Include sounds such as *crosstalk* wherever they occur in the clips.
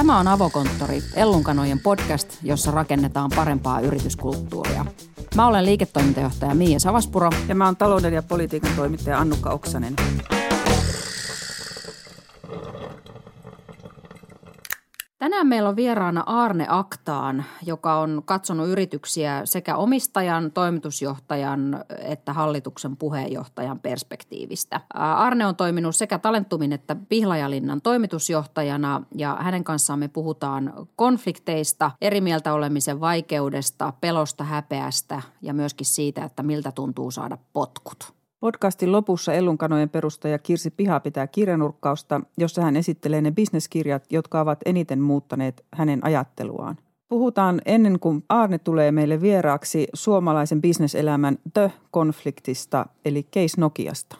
Tämä on Avokonttori, Ellunkanojen podcast, jossa rakennetaan parempaa yrityskulttuuria. Mä olen liiketoimintajohtaja Miia Savaspuro. Ja mä oon talouden ja politiikan toimittaja Annukka Oksanen. Tänään meillä on vieraana Arne Aktaan, joka on katsonut yrityksiä sekä omistajan, toimitusjohtajan että hallituksen puheenjohtajan perspektiivistä. Arne on toiminut sekä Talentumin että Pihlajalinnan toimitusjohtajana ja hänen kanssaan me puhutaan konflikteista, eri mieltä olemisen vaikeudesta, pelosta, häpeästä ja myöskin siitä, että miltä tuntuu saada potkut. Podcastin lopussa Ellunkanojen perustaja Kirsi Piha pitää kirjanurkkausta, jossa hän esittelee ne bisneskirjat, jotka ovat eniten muuttaneet hänen ajatteluaan. Puhutaan ennen kuin Arne tulee meille vieraaksi suomalaisen bisneselämän The-konfliktista, eli Case Nokiasta.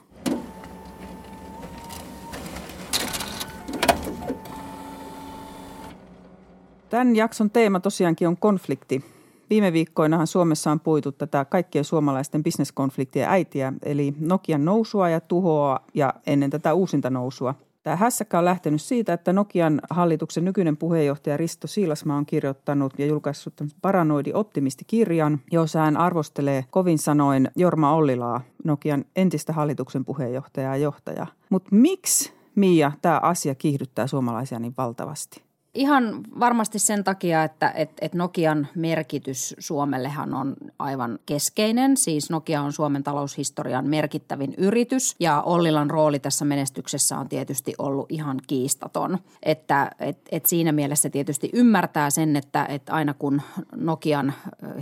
Tämän jakson teema tosiaankin on konflikti. Viime viikkoinahan Suomessa on puitu tätä kaikkien suomalaisten bisneskonfliktien äitiä, eli Nokian nousua ja tuhoa ja ennen tätä uusinta nousua. Tämä hässäkkä on lähtenyt siitä, että Nokian hallituksen nykyinen puheenjohtaja Risto Siilasmaa on kirjoittanut ja julkaissut paranoidi optimistikirjan, jossa hän arvostelee kovin sanoin Jorma Ollilaa, Nokian entistä hallituksen puheenjohtajaa ja johtajaa. Mutta miksi, Mia, tämä asia kiihdyttää suomalaisia niin valtavasti? Ihan varmasti sen takia, että et, et Nokian merkitys Suomellehan on aivan keskeinen. Siis Nokia on Suomen taloushistorian merkittävin yritys ja Ollilan rooli tässä menestyksessä on tietysti ollut ihan kiistaton. Että et, et siinä mielessä tietysti ymmärtää sen, että et aina kun Nokian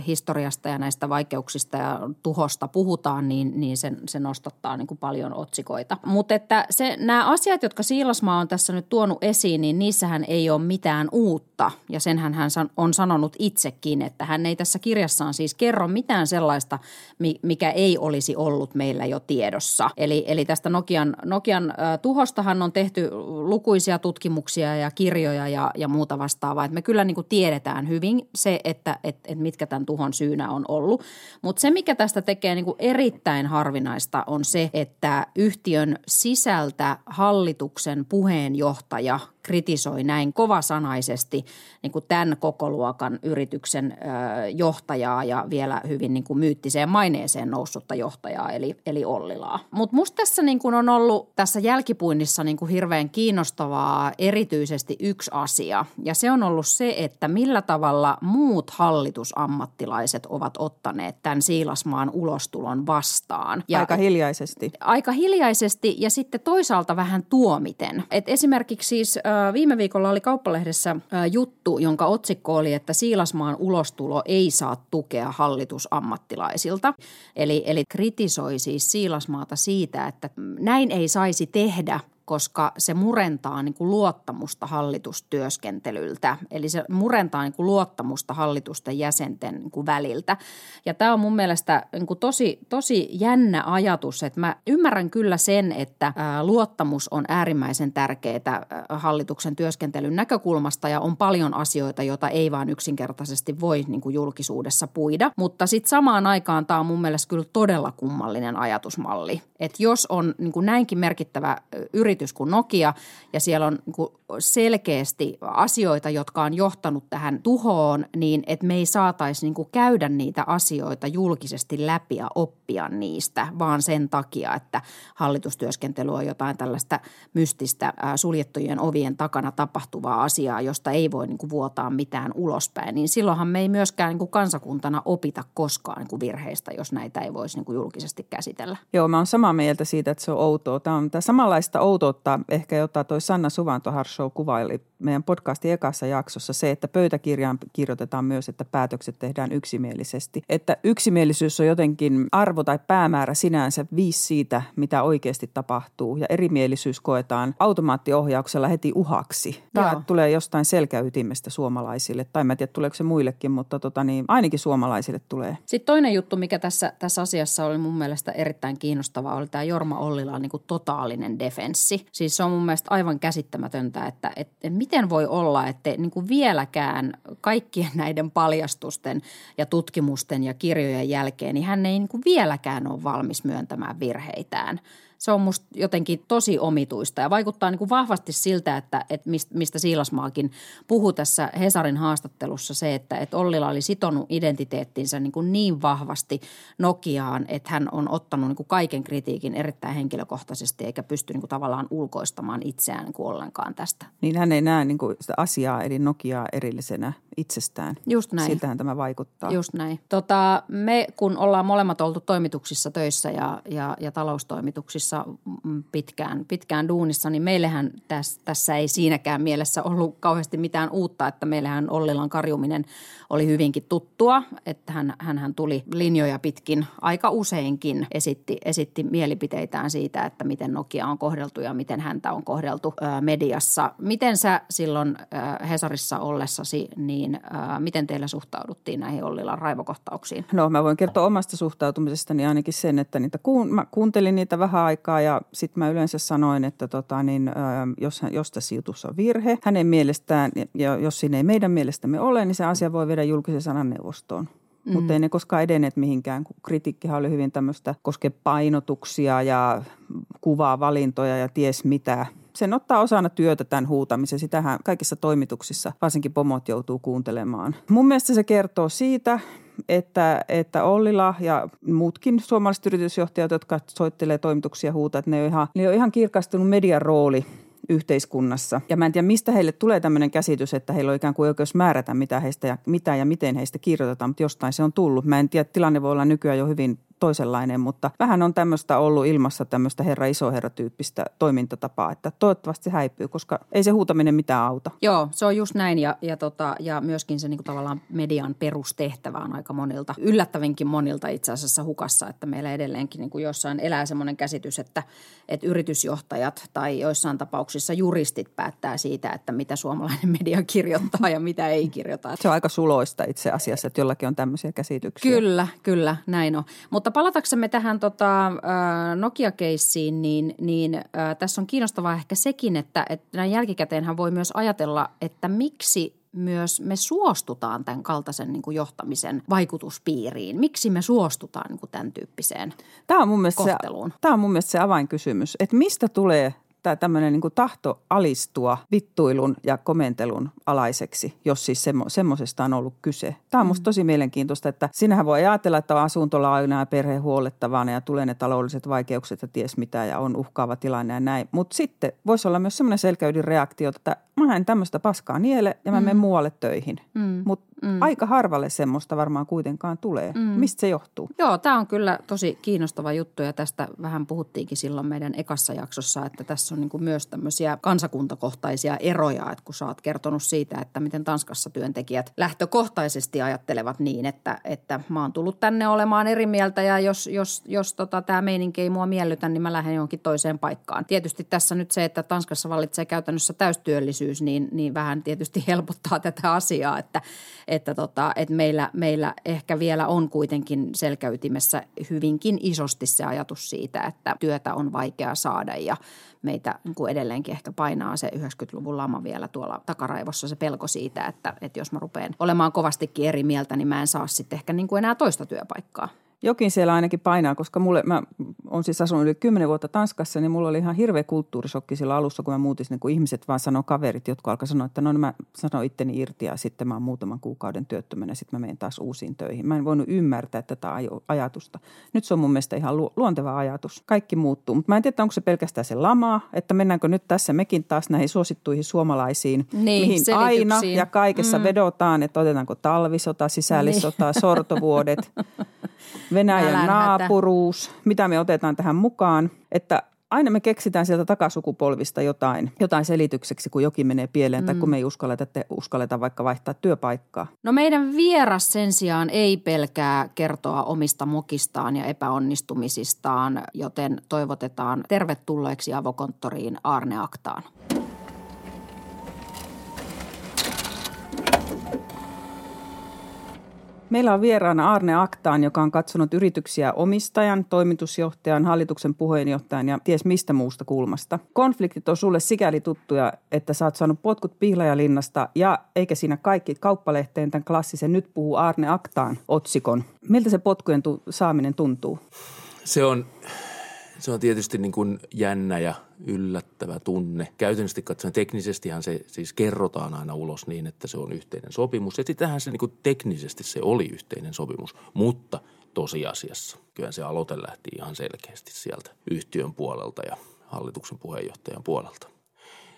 historiasta ja näistä vaikeuksista ja tuhosta puhutaan, niin, niin se, se nostattaa niin kuin paljon otsikoita. Mutta että se, nämä asiat, jotka Siilasmaa on tässä nyt tuonut esiin, niin niissähän ei ole mitään mitään uutta. Ja senhän hän on sanonut itsekin, että hän ei tässä kirjassaan siis kerro mitään sellaista, mikä ei olisi ollut meillä jo tiedossa. Eli, eli tästä Nokian, Nokian tuhostahan on tehty lukuisia tutkimuksia ja kirjoja ja, ja muuta vastaavaa. Että me kyllä niin kuin tiedetään hyvin se, että et, et mitkä tämän tuhon syynä on ollut. Mutta se, mikä tästä tekee niin kuin erittäin harvinaista, on se, että yhtiön sisältä hallituksen puheenjohtaja kritisoi näin kovasanaisesti niin kuin tämän kokoluokan yrityksen johtajaa ja vielä hyvin niin kuin myyttiseen maineeseen noussutta johtajaa eli, eli Ollilaa. Mutta musta tässä niin kuin on ollut tässä jälkipuinnissa niin kuin hirveän kiinnostavaa erityisesti yksi asia ja se on ollut se, että millä tavalla muut hallitusammattilaiset ovat ottaneet tämän Siilasmaan ulostulon vastaan. Ja aika hiljaisesti. Aika hiljaisesti ja sitten toisaalta vähän tuomiten. Et esimerkiksi siis viime viikolla oli Kauppalehdessä juttu, jonka otsikko oli, että Siilasmaan ulostulo ei saa tukea hallitusammattilaisilta. Eli, eli kritisoi siis Siilasmaata siitä, että näin ei saisi tehdä – koska se murentaa niin kuin luottamusta hallitustyöskentelyltä. Eli se murentaa niin kuin luottamusta hallitusten jäsenten niin kuin väliltä. Ja tämä on mun mielestä niin kuin tosi, tosi jännä ajatus, että mä ymmärrän kyllä sen, että luottamus on äärimmäisen tärkeää hallituksen työskentelyn näkökulmasta ja on paljon asioita, joita ei vaan yksinkertaisesti voi niin kuin julkisuudessa puida. Mutta sitten samaan aikaan tämä on mun mielestä kyllä todella kummallinen ajatusmalli. Että jos on niin kuin näinkin merkittävä yritys, yritys kuin Nokia ja siellä on niin selkeästi asioita, jotka on johtanut tähän tuhoon, niin että me ei saataisi niin käydä niitä asioita julkisesti läpi ja oppia niistä, vaan sen takia, että hallitustyöskentely on jotain tällaista mystistä suljettujen ovien takana tapahtuvaa asiaa, josta ei voi niin vuotaa mitään ulospäin. Niin silloinhan me ei myöskään niin kansakuntana opita koskaan niin virheistä, jos näitä ei voisi niin julkisesti käsitellä. Joo, mä oon samaa mieltä siitä, että se on outoa. Tämä on tämä samanlaista outoa totta, ehkä jota toi Sanna Suvantoharshow kuvaili meidän podcastin ekassa jaksossa, se, että pöytäkirjaan kirjoitetaan myös, että päätökset tehdään yksimielisesti. Että yksimielisyys on jotenkin arvo tai päämäärä sinänsä viisi siitä, mitä oikeasti tapahtuu. Ja erimielisyys koetaan automaattiohjauksella heti uhaksi. Tämä Joo. tulee jostain selkäytimestä suomalaisille. Tai mä en tiedä, tuleeko se muillekin, mutta tota niin, ainakin suomalaisille tulee. Sitten toinen juttu, mikä tässä, tässä asiassa oli mun mielestä erittäin kiinnostavaa, oli tämä Jorma Ollilaan niin kuin totaalinen defenssi. Siis se on mun mielestä aivan käsittämätöntä, että, että, miten voi olla, että niin kuin vieläkään kaikkien näiden paljastusten ja tutkimusten ja kirjojen jälkeen, niin hän ei niin kuin vieläkään ole valmis myöntämään virheitään. Se on musta jotenkin tosi omituista ja vaikuttaa niin kuin vahvasti siltä, että, että mistä Siilasmaakin puhui tässä Hesarin haastattelussa se, että, että Ollila oli sitonut identiteettinsä niin, kuin niin vahvasti Nokiaan, että hän on ottanut niin kuin kaiken kritiikin erittäin henkilökohtaisesti eikä pysty niin kuin tavallaan ulkoistamaan itseään niin kuin ollenkaan tästä. Niin hän ei näe niin kuin sitä asiaa eli Nokiaa erillisenä itsestään. Just näin. Siltähän tämä vaikuttaa. Just näin. Tota, me kun ollaan molemmat oltu toimituksissa töissä ja, ja, ja taloustoimituksissa pitkään, pitkään duunissa, niin meillähän tässä, tässä ei siinäkään mielessä ollut kauheasti mitään uutta, että meillähän Ollilan karjuminen oli hyvinkin tuttua, että hän, hän tuli linjoja pitkin aika useinkin esitti, esitti mielipiteitään siitä, että miten Nokia on kohdeltu ja miten häntä on kohdeltu ää, mediassa. Miten sä silloin ää, Hesarissa ollessasi, niin ää, miten teillä suhtauduttiin näihin Ollilan raivokohtauksiin? No mä voin kertoa omasta suhtautumisestani ainakin sen, että niitä kuun, mä kuuntelin niitä vähän aikaa ja sitten mä yleensä sanoin, että tota, niin, ää, jos, jos tässä jutussa on virhe, hänen mielestään ja jos siinä ei meidän mielestämme ole, niin se asia voi viedä julkisen sananneuvostoon. Mm. Mutta ei ne koskaan edenneet mihinkään, kun kritiikkihan oli hyvin tämmöistä koske painotuksia ja kuvaa valintoja ja ties mitä. Sen ottaa osana työtä tämän huutamisen. Sitähän kaikissa toimituksissa, varsinkin pomot joutuu kuuntelemaan. Mun mielestä se kertoo siitä, että, että Ollila ja muutkin suomalaiset yritysjohtajat, jotka soittelee toimituksia huutaa, että ne on ihan, ne on ihan kirkastunut median rooli yhteiskunnassa. Ja mä en tiedä, mistä heille tulee tämmöinen käsitys, että heillä on ikään kuin oikeus määrätä, mitä, heistä ja, mitä ja miten heistä kirjoitetaan, mutta jostain se on tullut. Mä en tiedä, tilanne voi olla nykyään jo hyvin toisenlainen, mutta vähän on tämmöistä ollut ilmassa tämmöistä herra iso herra tyyppistä toimintatapaa, että toivottavasti se häipyy, koska ei se huutaminen mitään auta. Joo, se on just näin ja, ja, tota, ja myöskin se niin kuin tavallaan median perustehtävä on aika monilta, yllättävinkin monilta itse asiassa hukassa, että meillä edelleenkin niin kuin jossain elää semmoinen käsitys, että, että yritysjohtajat tai joissain tapauksissa juristit päättää siitä, että mitä suomalainen media kirjoittaa ja mitä ei kirjoita. Se on aika suloista itse asiassa, että jollakin on tämmöisiä käsityksiä. Kyllä, kyllä, näin on. Mutta mutta palataksemme tähän tota, Nokia-keissiin, niin, niin äh, tässä on kiinnostavaa ehkä sekin, että, että näin jälkikäteenhän voi myös ajatella, että miksi myös me suostutaan tämän kaltaisen niin kuin johtamisen vaikutuspiiriin? Miksi me suostutaan niin kuin tämän tyyppiseen tämä on mun kohteluun? Se, tämä on mun mielestä se avainkysymys, että mistä tulee tämä tämmöinen niin tahto alistua vittuilun ja komentelun alaiseksi, jos siis semmo, semmoisesta on ollut kyse. Tämä on musta mm. tosi mielenkiintoista, että sinähän voi ajatella, että on asuntolaina ja perhe huolettavana ja tulee ne taloudelliset vaikeukset ja ties mitä ja on uhkaava tilanne ja näin. Mutta sitten voisi olla myös semmoinen selkäydin reaktio, että mä en tämmöistä paskaa niele ja mä mm. menen muualle töihin. Mm. Mutta mm. aika harvalle semmoista varmaan kuitenkaan tulee. Mm. Mistä se johtuu? Joo, tämä on kyllä tosi kiinnostava juttu ja tästä vähän puhuttiinkin silloin meidän ekassa jaksossa, että tässä on niin kuin myös tämmöisiä kansakuntakohtaisia eroja, että kun sä oot kertonut siitä, että miten Tanskassa työntekijät lähtökohtaisesti ajattelevat niin, että, että mä oon tullut tänne olemaan eri mieltä ja jos, jos, jos tota, tämä meininki ei mua miellytä, niin mä lähden johonkin toiseen paikkaan. Tietysti tässä nyt se, että Tanskassa vallitsee käytännössä täystyöllisyys, niin, niin vähän tietysti *laughs* helpottaa tätä asiaa, että, että, tota, että meillä, meillä ehkä vielä on kuitenkin selkäytimessä hyvinkin isosti se ajatus siitä, että työtä on vaikea saada ja meitä niin kuin edelleenkin ehkä painaa se 90-luvun lama vielä tuolla takaraivossa se pelko siitä, että, että jos mä rupean olemaan kovastikin eri mieltä, niin mä en saa sitten ehkä niin kuin enää toista työpaikkaa jokin siellä ainakin painaa, koska mulle, mä on siis asunut yli kymmenen vuotta Tanskassa, niin mulla oli ihan hirveä kulttuurisokki sillä alussa, kun mä muutin, niin kun ihmiset vaan sanoo kaverit, jotka alkoi sanoa, että no niin mä sanon itteni irti ja sitten mä oon muutaman kuukauden työttömänä ja sitten mä menen taas uusiin töihin. Mä en voinut ymmärtää tätä ajatusta. Nyt se on mun mielestä ihan luonteva ajatus. Kaikki muuttuu, mutta mä en tiedä, onko se pelkästään se lama, että mennäänkö nyt tässä mekin taas näihin suosittuihin suomalaisiin, niin, mihin aina ja kaikessa mm. vedotaan, että otetaanko talvisota, sisällissota, niin. sortovuodet. *laughs* Venäjän Nälän naapuruus, hätä. mitä me otetaan tähän mukaan, että aina me keksitään sieltä takasukupolvista jotain, jotain selitykseksi, kun jokin menee pieleen mm. tai kun me ei uskalleta, te uskalleta vaikka vaihtaa työpaikkaa. No meidän vieras sen sijaan ei pelkää kertoa omista mokistaan ja epäonnistumisistaan, joten toivotetaan tervetulleeksi avokonttoriin Arne Aktaan. Meillä on vieraana Arne Aktaan, joka on katsonut yrityksiä omistajan, toimitusjohtajan, hallituksen puheenjohtajan ja ties mistä muusta kulmasta. Konfliktit on sulle sikäli tuttuja, että sä oot saanut potkut Pihlajalinnasta ja eikä siinä kaikki kauppalehteen tämän klassisen Nyt puhuu Arne Aktaan otsikon. Miltä se potkujen tu- saaminen tuntuu? Se on se on tietysti niin kuin jännä ja yllättävä tunne. Käytännössä katsoen teknisestihan se siis kerrotaan aina ulos niin, että se on yhteinen sopimus. Ja sittenhän se niin kuin teknisesti se oli yhteinen sopimus, mutta tosiasiassa kyllä se aloite lähti ihan selkeästi sieltä yhtiön puolelta ja hallituksen puheenjohtajan puolelta.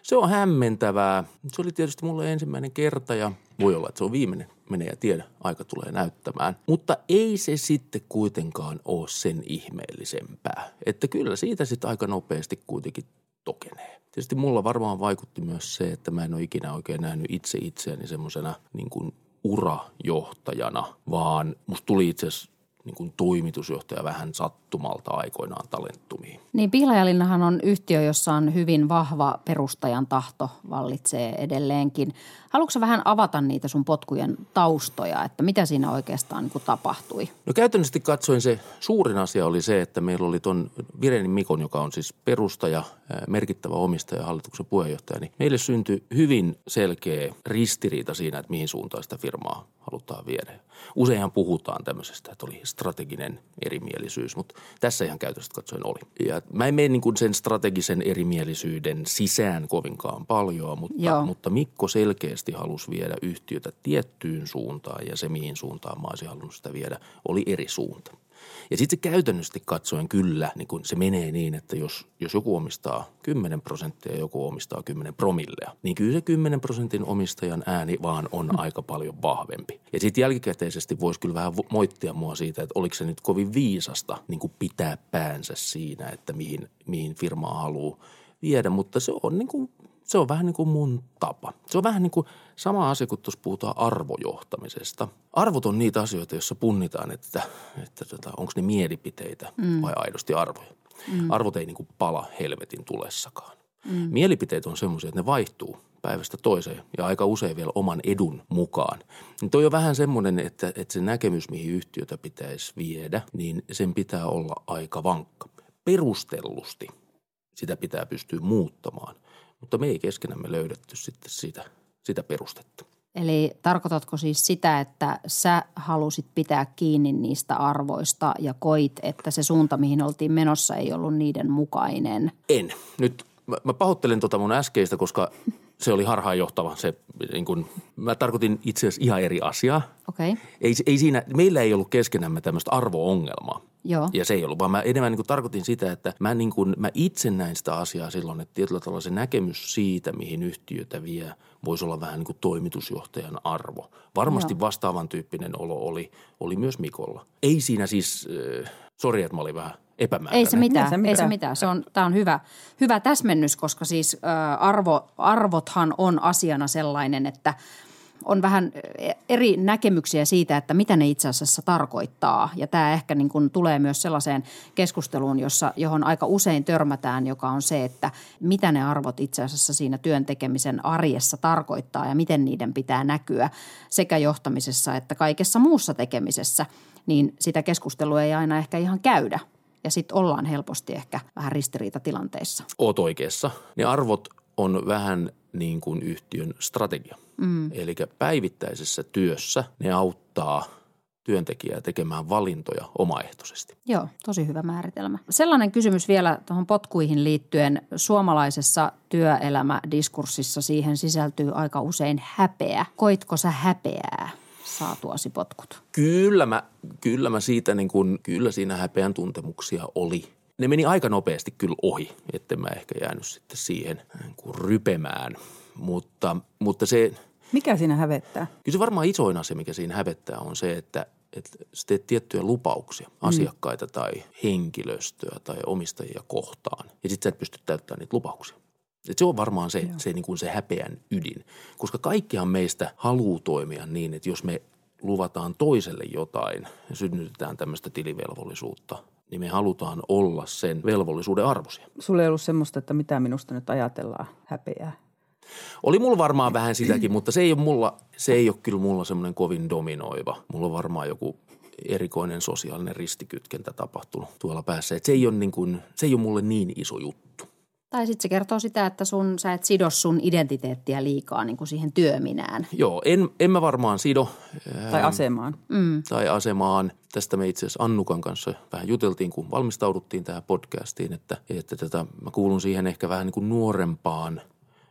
Se on hämmentävää. Se oli tietysti mulle ensimmäinen kerta ja voi olla, että se on viimeinen. Menee ja tiedä, aika tulee näyttämään. Mutta ei se sitten kuitenkaan ole sen ihmeellisempää. Että kyllä siitä sitten aika nopeasti kuitenkin tokenee. Tietysti mulla varmaan vaikutti myös se, että mä en ole ikinä oikein nähnyt itse itseäni semmoisena niin kuin urajohtajana, vaan musta tuli itse asiassa niin kuin toimitusjohtaja vähän sattumalta aikoinaan talenttumiin. Niin Pihlajalinnahan on yhtiö, jossa on hyvin vahva perustajan tahto vallitsee edelleenkin. Haluatko vähän avata niitä sun potkujen taustoja, että mitä siinä oikeastaan niin kuin tapahtui? No käytännössä katsoen se suurin asia oli se, että meillä oli tuon Virenin Mikon, joka on siis perustaja, merkittävä omistaja, hallituksen puheenjohtaja, niin meille syntyi hyvin selkeä ristiriita siinä, että mihin suuntaan sitä firmaa halutaan viedä. Useinhan puhutaan tämmöisestä, että oli strateginen erimielisyys, mutta tässä ihan käytöstä katsoen oli. Ja mä en mene niin kuin sen strategisen erimielisyyden sisään kovinkaan paljon, mutta, mutta Mikko selkeästi halusi viedä yhtiötä tiettyyn suuntaan ja se mihin suuntaan mä olisin halunnut sitä viedä oli eri suunta. Ja sitten se käytännössä katsoen kyllä, niin kun se menee niin, että jos, jos joku omistaa 10 prosenttia ja joku omistaa 10 promillea, niin kyllä se 10 prosentin omistajan ääni vaan on mm. aika paljon vahvempi. Ja sitten jälkikäteisesti voisi kyllä vähän moittia mua siitä, että oliko se nyt kovin viisasta niin kuin pitää päänsä siinä, että mihin, mihin firmaa haluaa viedä, mutta se on niin kuin se on vähän niin kuin mun tapa. Se on vähän niin kuin sama asia, kun tuossa puhutaan arvojohtamisesta. Arvot on niitä asioita, joissa punnitaan, että, että tota, onko ne mielipiteitä mm. vai aidosti arvoja. Mm. Arvot ei niin kuin pala helvetin tulessakaan. Mm. Mielipiteet on semmoisia, että ne vaihtuu päivästä toiseen ja aika usein vielä oman edun mukaan. Niin toi on vähän semmoinen, että, että se näkemys, mihin yhtiötä pitäisi viedä, niin sen pitää olla aika vankka. Perustellusti sitä pitää pystyä muuttamaan – mutta me ei keskenämme löydetty sitten sitä, sitä perustetta. Eli tarkoitatko siis sitä, että sä halusit pitää kiinni niistä arvoista ja koit, että se suunta, mihin oltiin menossa, ei ollut niiden mukainen? En. Nyt mä, mä pahoittelen tota mun äskeistä, koska se oli harhaanjohtava. Se, niin kun, mä tarkoitin itse asiassa ihan eri asiaa. Okay. Ei, ei siinä, meillä ei ollut keskenämme tämmöistä arvoongelmaa. Joo. Ja se ei ollut, vaan mä enemmän niin kuin tarkoitin sitä, että mä, niin kuin, mä itse näin sitä asiaa silloin, että tietyllä tavalla se näkemys siitä, mihin yhtiötä vie, voisi olla vähän niin kuin toimitusjohtajan arvo. Varmasti Joo. vastaavan tyyppinen olo oli, oli myös Mikolla. Ei siinä siis, äh, sori että mä olin vähän epämääräinen. Ei se mitään, ei se mitään. Ei se mitään. Se on, tämä on hyvä, hyvä täsmennys, koska siis äh, arvo, arvothan on asiana sellainen, että – on vähän eri näkemyksiä siitä, että mitä ne itse asiassa tarkoittaa. Ja tämä ehkä niin kuin tulee myös sellaiseen keskusteluun, jossa, johon aika usein törmätään, joka on se, että mitä ne arvot itse asiassa siinä työn tekemisen arjessa tarkoittaa ja miten niiden pitää näkyä sekä johtamisessa että kaikessa muussa tekemisessä. Niin sitä keskustelua ei aina ehkä ihan käydä ja sitten ollaan helposti ehkä vähän ristiriitatilanteissa. Oot oikeassa. Ne arvot on vähän niin kuin yhtiön strategia. Mm. Eli päivittäisessä työssä ne auttaa työntekijää tekemään valintoja omaehtoisesti. Joo, tosi hyvä määritelmä. Sellainen kysymys vielä tuohon potkuihin liittyen. Suomalaisessa työelämädiskurssissa siihen sisältyy aika usein häpeä. Koitko sä häpeää saatuasi potkut? Kyllä mä, kyllä mä siitä niin kuin, kyllä siinä häpeän tuntemuksia oli – ne meni aika nopeasti kyllä ohi, että mä ehkä jäänyt sitten siihen niin kuin rypemään. Mutta, mutta se... Mikä siinä hävettää? Kyllä se varmaan isoin asia, mikä siinä hävettää, on se, että, että sä teet tiettyjä lupauksia mm. asiakkaita tai henkilöstöä tai omistajia kohtaan. Ja sitten sä et pysty täyttämään niitä lupauksia. Et se on varmaan se, se, niin kuin se häpeän ydin, koska kaikkihan meistä haluaa toimia niin, että jos me luvataan toiselle jotain ja synnytetään tämmöistä tilivelvollisuutta, niin me halutaan olla sen velvollisuuden arvoisia. Sulla ei ollut semmoista, että mitä minusta nyt ajatellaan häpeää? Oli mulla varmaan vähän sitäkin, mutta se ei ole, mulla, se ei ole kyllä mulla semmoinen kovin dominoiva. Mulla on varmaan joku erikoinen sosiaalinen ristikytkentä tapahtunut tuolla päässä. Et se, ei ole niin kuin, se ei ole mulle niin iso juttu. Tai sitten se kertoo sitä, että sun, sä et sido sun identiteettiä liikaa niin kuin siihen työminään. Joo, en, en mä varmaan sido. Tai asemaan. Mm. Tai asemaan. Tästä me itse asiassa Annukan kanssa vähän juteltiin, kun valmistauduttiin tähän podcastiin, että, että tätä, mä kuulun siihen ehkä vähän niin kuin nuorempaan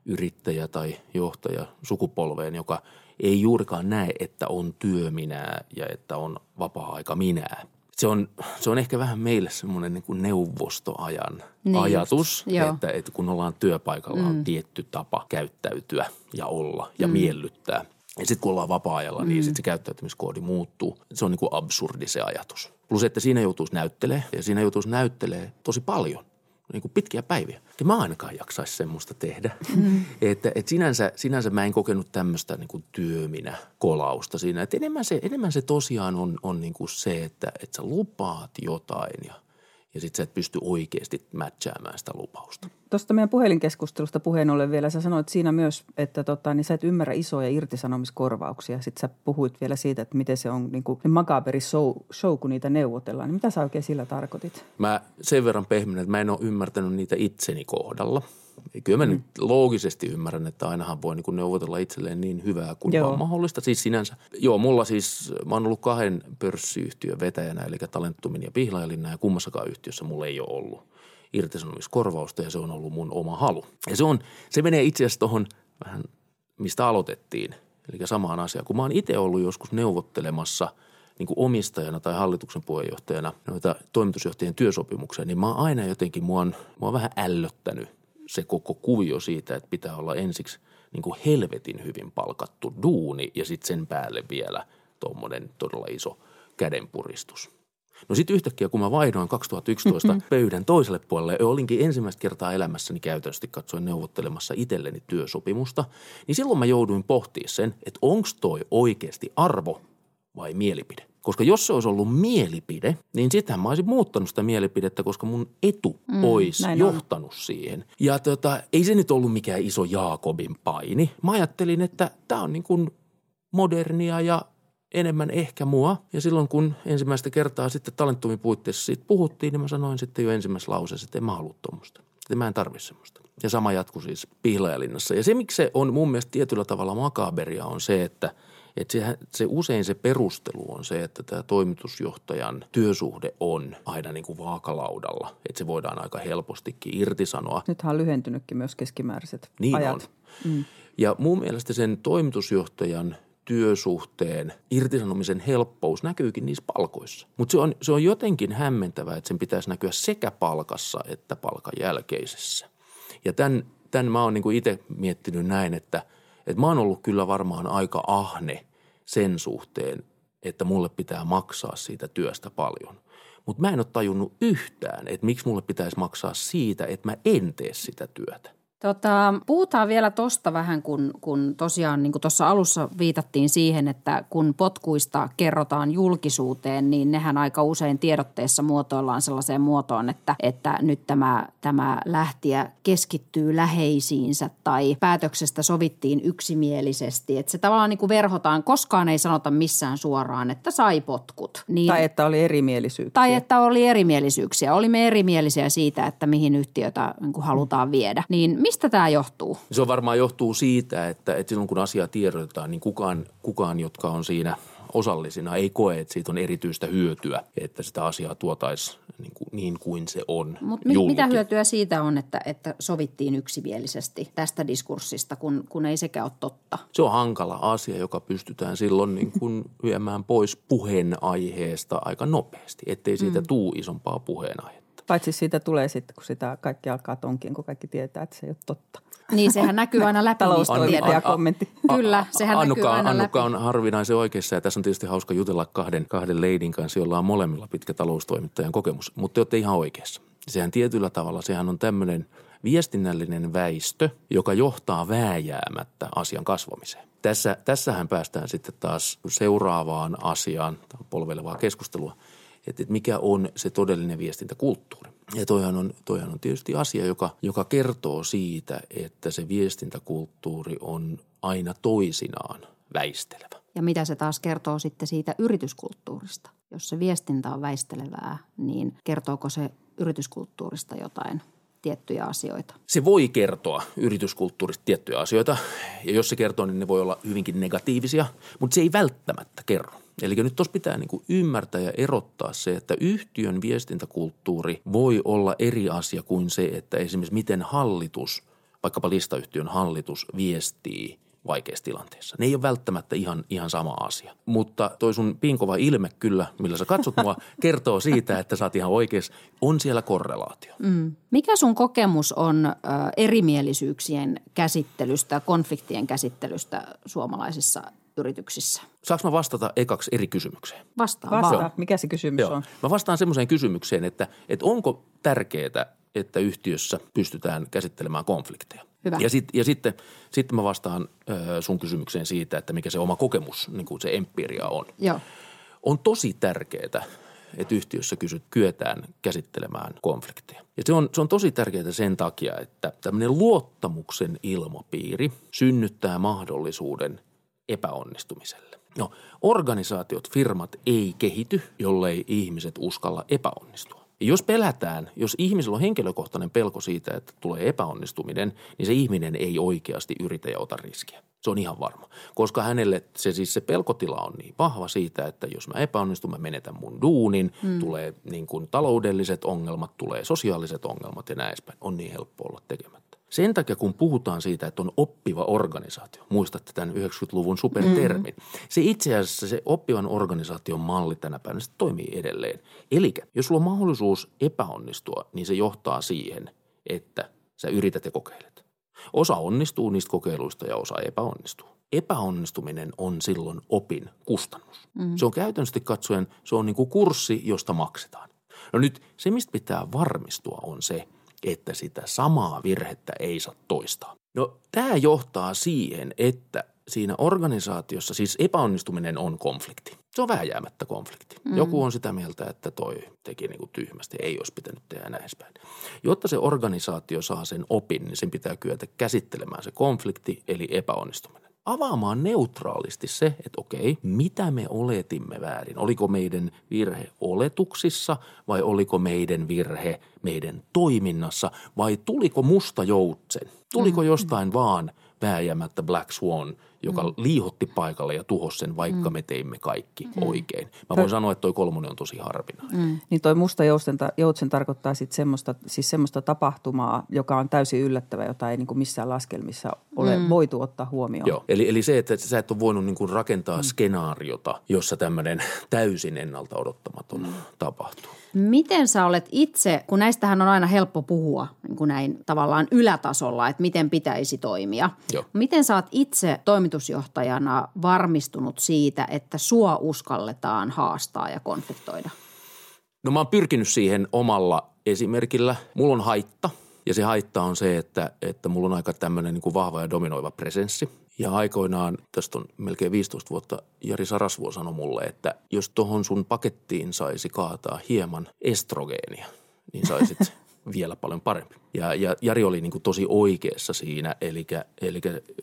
yrittäjä- tai johtaja sukupolveen, joka ei juurikaan näe, että on työ minää ja että on vapaa-aika minää se on, se on ehkä vähän meille semmoinen niin neuvostoajan niin ajatus, just, että, että kun ollaan työpaikalla, mm. on tietty tapa käyttäytyä ja olla ja mm. miellyttää. Ja sitten kun ollaan vapaa-ajalla, niin mm. sitten se käyttäytymiskoodi muuttuu. Se on niin kuin absurdi se ajatus. Plus, että siinä joutuisi näyttelee ja siinä joutuisi näyttelee tosi paljon niin kuin pitkiä päiviä. Ja mä ainakaan jaksaisi semmoista tehdä. Mm. että, et sinänsä, sinänsä mä en kokenut tämmöistä niin kuin työminä kolausta siinä. Että enemmän se, enemmän se tosiaan on, on niin kuin se, että, että sä lupaat jotain ja – ja sitten sä et pysty oikeasti matchaamaan sitä lupausta. Tuosta meidän puhelinkeskustelusta puheen ollen vielä, sä sanoit siinä myös, että tota, niin sä et ymmärrä isoja irtisanomiskorvauksia. Sitten sä puhuit vielä siitä, että miten se on niin kuin makaberi show, show, kun niitä neuvotellaan. Niin mitä sä oikein sillä tarkoitit? Mä sen verran pehminen, että mä en ole ymmärtänyt niitä itseni kohdalla – Kyllä mä mm. nyt loogisesti ymmärrän, että ainahan voi niin neuvotella itselleen niin hyvää kuin joo. vaan mahdollista. Siis sinänsä, joo, mulla siis, mä oon ollut kahden pörssiyhtiön vetäjänä, eli Talentumin ja Pihlajalinna, ja kummassakaan yhtiössä mulla ei ole ollut irtisanomiskorvausta, ja se on ollut mun oma halu. Ja se on, se menee itse asiassa tuohon vähän, mistä aloitettiin, eli samaan asiaan. Kun mä oon itse ollut joskus neuvottelemassa – niin kuin omistajana tai hallituksen puheenjohtajana noita toimitusjohtajien työsopimuksia, niin mä oon aina jotenkin, mua on, mua on vähän ällöttänyt se koko kuvio siitä, että pitää olla ensiksi niin kuin helvetin hyvin palkattu duuni ja sitten sen päälle vielä tuommoinen todella iso kädenpuristus. No sitten yhtäkkiä, kun mä vaihdoin 2011 mm-hmm. pöydän toiselle puolelle ja olinkin ensimmäistä kertaa elämässäni käytännössä katsoen neuvottelemassa itselleni työsopimusta, niin silloin mä jouduin pohtimaan sen, että onko toi oikeasti arvo vai mielipide. Koska jos se olisi ollut mielipide, niin sittenhän mä olisin muuttanut sitä mielipidettä, koska mun etu mm, olisi johtanut on. siihen. Ja tota, ei se nyt ollut mikään iso Jaakobin paini. Mä ajattelin, että tämä on niin kuin modernia ja enemmän ehkä mua. Ja silloin kun ensimmäistä kertaa sitten talentumin puitteissa siitä puhuttiin, niin mä sanoin sitten jo ensimmäisessä lauseessa, että en mä halua tuommoista. Että mä en tarvi semmoista. Ja sama jatkui siis Pihlajalinnassa. Ja se, miksi se on mun mielestä tietyllä tavalla makaberia, on se, että – että se, se usein se perustelu on se, että tämä toimitusjohtajan työsuhde on aina niin kuin vaakalaudalla, että se voidaan aika helpostikin irtisanoa. Nythän on lyhentynytkin myös keskimääräiset niin ajat. On. Mm. Ja mun mielestä sen toimitusjohtajan työsuhteen irtisanomisen helppous näkyykin niissä palkoissa. Mutta se on, se on jotenkin hämmentävää, että sen pitäisi näkyä sekä palkassa että palkan jälkeisessä. Ja tämän, tämän mä oon niin itse miettinyt näin, että – että mä oon ollut kyllä varmaan aika ahne sen suhteen, että mulle pitää maksaa siitä työstä paljon. Mutta mä en ole tajunnut yhtään, että miksi mulle pitäisi maksaa siitä, että mä en tee sitä työtä. Tota, puhutaan vielä tuosta vähän, kun, kun tosiaan niin tuossa alussa viitattiin siihen, että kun potkuista kerrotaan julkisuuteen, niin nehän aika usein tiedotteessa muotoillaan sellaiseen muotoon, että, että nyt tämä, tämä lähtiä keskittyy läheisiinsä tai päätöksestä sovittiin yksimielisesti. Että se tavallaan niin kuin verhotaan, koskaan ei sanota missään suoraan, että sai potkut. Niin, tai että oli erimielisyyksiä. Tai että oli erimielisyyksiä. Olimme erimielisiä siitä, että mihin yhtiötä niin halutaan viedä. Niin Mistä tämä johtuu? Se on varmaan johtuu siitä, että, että silloin kun asia tiedotetaan, niin kukaan, kukaan, jotka on siinä osallisina, ei koe, että siitä on erityistä hyötyä, että sitä asiaa tuotaisiin niin kuin, niin kuin se on Mutta mitä hyötyä siitä on, että, että sovittiin yksimielisesti tästä diskurssista, kun, kun ei sekään ole totta? Se on hankala asia, joka pystytään silloin niin kuin viemään pois puheenaiheesta aika nopeasti, ettei siitä mm. tuu isompaa puheenaihetta. Paitsi siitä tulee sitten, kun sitä kaikki alkaa tonkin, kun kaikki tietää, että se ei ole totta. Niin, sehän näkyy aina läpi. Taloustoimittaja kommentti. Kyllä, sehän Annukka, näkyy aina Annukka läpi. on harvinaisen oikeassa ja tässä on tietysti hauska jutella kahden, kahden leidin kanssa, jolla on molemmilla pitkä taloustoimittajan kokemus. Mutta te olette ihan oikeassa. Sehän tietyllä tavalla, sehän on tämmöinen viestinnällinen väistö, joka johtaa vääjäämättä asian kasvamiseen. Tässä, tässähän päästään sitten taas seuraavaan asiaan, polvelevaa keskustelua – että, mikä on se todellinen viestintäkulttuuri. Ja toihan on, toihan on tietysti asia, joka, joka kertoo siitä, että se viestintäkulttuuri on aina toisinaan väistelevä. Ja mitä se taas kertoo sitten siitä yrityskulttuurista? Jos se viestintä on väistelevää, niin kertooko se yrityskulttuurista jotain? tiettyjä asioita? Se voi kertoa yrityskulttuurista tiettyjä asioita ja jos se kertoo, niin ne voi olla hyvinkin negatiivisia, mutta se ei välttämättä kerro. Eli nyt tuossa pitää niin kuin ymmärtää ja erottaa se, että yhtiön viestintäkulttuuri voi olla eri asia kuin se, että esimerkiksi miten hallitus, vaikkapa listayhtiön hallitus viestii – vaikeassa tilanteessa. Ne ei ole välttämättä ihan, ihan sama asia. Mutta toi sun pinkova ilme kyllä, millä sä katsot mua, *laughs* kertoo siitä, että sä oot ihan oikeassa. On siellä korrelaatio. Mm. Mikä sun kokemus on ö, erimielisyyksien käsittelystä, konfliktien käsittelystä suomalaisissa yrityksissä? Saanko mä vastata ekaksi eri kysymykseen? Vastaan Vastaa. vaan. Mikä se kysymys Joo. on? Mä vastaan semmoiseen kysymykseen, että, että onko tärkeää, että yhtiössä pystytään käsittelemään konflikteja. Hyvä. Ja, sit, ja sitten, sitten mä vastaan ö, sun kysymykseen siitä, että mikä se oma kokemus, niin kuin se empiria on. Joo. On tosi tärkeää, että yhtiössä kysyt, kyetään käsittelemään konflikteja. Ja se on, se on tosi tärkeää sen takia, että tämmöinen luottamuksen ilmapiiri synnyttää mahdollisuuden epäonnistumiselle. No, organisaatiot, firmat ei kehity, jollei ihmiset uskalla epäonnistua. Ja jos pelätään, jos ihmisellä on henkilökohtainen pelko siitä, että tulee epäonnistuminen, niin se ihminen ei oikeasti yritä ja ota riskiä. Se on ihan varma. Koska hänelle se siis se pelkotila on niin vahva siitä, että jos mä epäonnistun, mä menetän mun duunin, mm. tulee niin kuin taloudelliset ongelmat, tulee sosiaaliset ongelmat ja näin edespäin. On niin helppo olla tekemättä. Sen takia, kun puhutaan siitä, että on oppiva organisaatio, muistatte tämän 90-luvun supertermin, mm. se itse asiassa se oppivan organisaation malli tänä päivänä se toimii edelleen. Eli jos sulla on mahdollisuus epäonnistua, niin se johtaa siihen, että sä yrität ja kokeilet. Osa onnistuu niistä kokeiluista ja osa epäonnistuu. Epäonnistuminen on silloin opin kustannus. Mm. Se on käytännössä katsoen, se on niin kuin kurssi, josta maksetaan. No nyt se, mistä pitää varmistua on se – että sitä samaa virhettä ei saa toistaa. No tämä johtaa siihen, että siinä organisaatiossa siis epäonnistuminen on konflikti. Se on vääjäämättä konflikti. Mm. Joku on sitä mieltä, että toi teki niin kuin tyhmästi, ei olisi pitänyt tehdä näin päin. Jotta se organisaatio saa sen opin, niin sen pitää kyetä käsittelemään se konflikti eli epäonnistuminen avaamaan neutraalisti se, että okei, mitä me oletimme väärin. Oliko meidän virhe oletuksissa vai oliko meidän virhe meidän toiminnassa vai tuliko musta joutsen? Tuliko mm. jostain vaan vääjäämättä Black Swan – joka mm. liihotti paikalle ja tuhosi sen, vaikka mm. me teimme kaikki mm. oikein. Mä voin Pö- sanoa, että toi kolmonen on tosi harvinainen. Mm. Niin toi musta joutsen, joutsen tarkoittaa sitten semmoista, siis semmoista tapahtumaa, joka on täysin yllättävä, jota ei niin kuin missään laskelmissa ole mm. voitu ottaa huomioon. Joo, eli, eli se, että sä et ole voinut niin kuin rakentaa mm. skenaariota, jossa tämmöinen täysin ennalta odottamaton mm. tapahtuu. Miten sä olet itse, kun näistähän on aina helppo puhua niin kuin näin tavallaan ylätasolla, että miten pitäisi toimia. Joo. Miten sä oot itse toimitusjohtajana varmistunut siitä, että sua uskalletaan haastaa ja konfliktoida? No mä oon pyrkinyt siihen omalla esimerkillä. Mulla on haitta ja se haitta on se, että, että mulla on aika tämmöinen niin kuin vahva ja dominoiva presenssi. Ja aikoinaan, tästä on melkein 15 vuotta, Jari Sarasvuo sanoi mulle, että jos tuohon sun pakettiin saisi kaataa hieman estrogeenia, niin saisit *laughs* vielä paljon parempi. Ja, ja Jari oli niin kuin tosi oikeassa siinä, eli, eli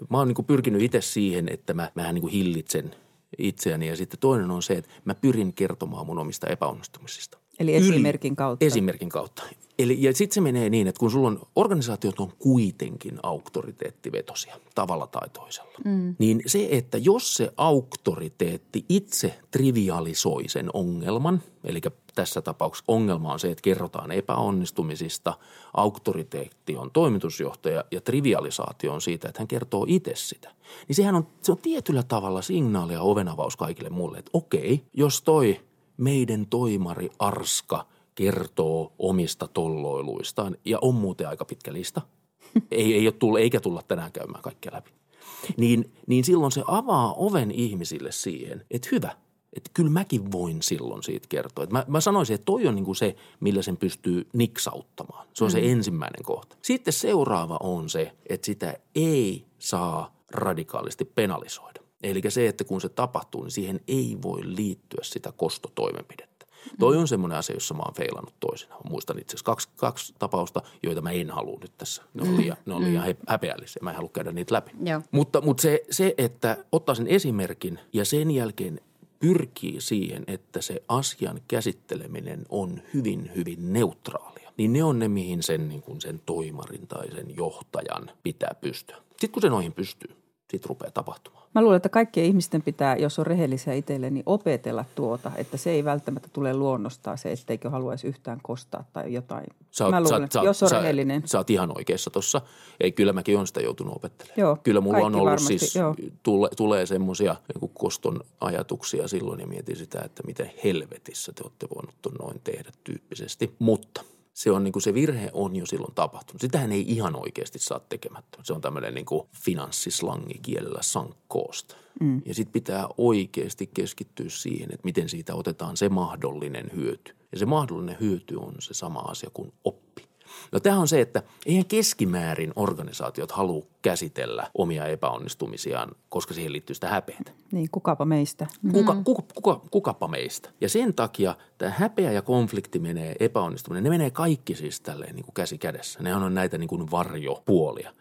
mä oon niin kuin pyrkinyt itse siihen, että mä, mä niin kuin hillitsen itseäni. Ja sitten toinen on se, että mä pyrin kertomaan mun omista epäonnistumisista. Eli esimerkin kautta. Esimerkin kautta. Eli, ja sitten se menee niin, että kun sulla on, organisaatiot on kuitenkin auktoriteettivetosia tavalla tai toisella. Mm. Niin se, että jos se auktoriteetti itse trivialisoi sen ongelman, eli tässä tapauksessa ongelma on se, että kerrotaan epäonnistumisista, auktoriteetti on toimitusjohtaja ja trivialisaatio on siitä, että hän kertoo itse sitä. Niin sehän on, se on tietyllä tavalla signaali ja ovenavaus kaikille mulle, että okei, jos toi meidän toimari Arska – kertoo omista tolloiluistaan ja on muuten aika pitkä lista. *laughs* ei, ei ole tullut, eikä tulla tänään käymään kaikkea läpi. Niin, niin silloin se avaa oven ihmisille siihen, että hyvä, että kyllä mäkin voin silloin siitä kertoa. Että mä, mä sanoisin, että toi on niin kuin se, millä sen pystyy niksauttamaan. Se on mm. se ensimmäinen kohta. Sitten seuraava on se, että sitä ei saa radikaalisti penalisoida. Eli se, että kun se tapahtuu, niin siihen ei voi liittyä sitä kostotoimenpidettä. Toi on semmoinen asia, jossa mä oon feilannut toisena. Muistan itse asiassa kaksi, kaksi tapausta, joita mä en halua nyt tässä. Ne on mm. liian, ne on liian mm. häpeällisiä. Mä en halua käydä niitä läpi. Joo. Mutta, mutta se, se, että ottaa sen esimerkin ja sen jälkeen pyrkii siihen, että se asian käsitteleminen on hyvin, hyvin neutraalia. niin ne on ne, mihin sen, niin kuin sen toimarin tai sen johtajan pitää pystyä. Sitten kun se noihin pystyy, sitten rupeaa tapahtumaan. Mä luulen, että kaikkien ihmisten pitää, jos on rehellisiä itselle, niin opetella tuota, että se ei välttämättä tule luonnostaan se, etteikö haluaisi yhtään kostaa tai jotain. Sä oot, Mä luulen, sä, että sä, jos on sä, rehellinen. Sä oot ihan oikeassa tuossa. Ei, kyllä mäkin olen sitä joutunut opettelemaan. Joo, kyllä mulla on ollut varmasti, siis, joo. tule, tulee semmoisia niin koston ajatuksia silloin ja mietin sitä, että miten helvetissä te olette voinut noin tehdä tyyppisesti. Mutta se on niin kuin se virhe on jo silloin tapahtunut. Sitähän ei ihan oikeasti saa tekemättä. Se on tämmöinen niin kuin finanssislangi kielellä sankkoosta. Mm. Ja sitten pitää oikeasti keskittyä siihen, että miten siitä otetaan se mahdollinen hyöty. Ja se mahdollinen hyöty on se sama asia kuin oppi. No tämä on se, että eihän keskimäärin organisaatiot halua käsitellä omia epäonnistumisiaan, koska siihen liittyy sitä häpeätä. Niin, kukapa meistä. Kuka, kuka, kuka, kukapa meistä? Ja sen takia tämä häpeä ja konflikti menee epäonnistuminen. Ne menee kaikki siis tälleen niin kuin käsi kädessä. Ne on näitä niin kuin varjopuolia.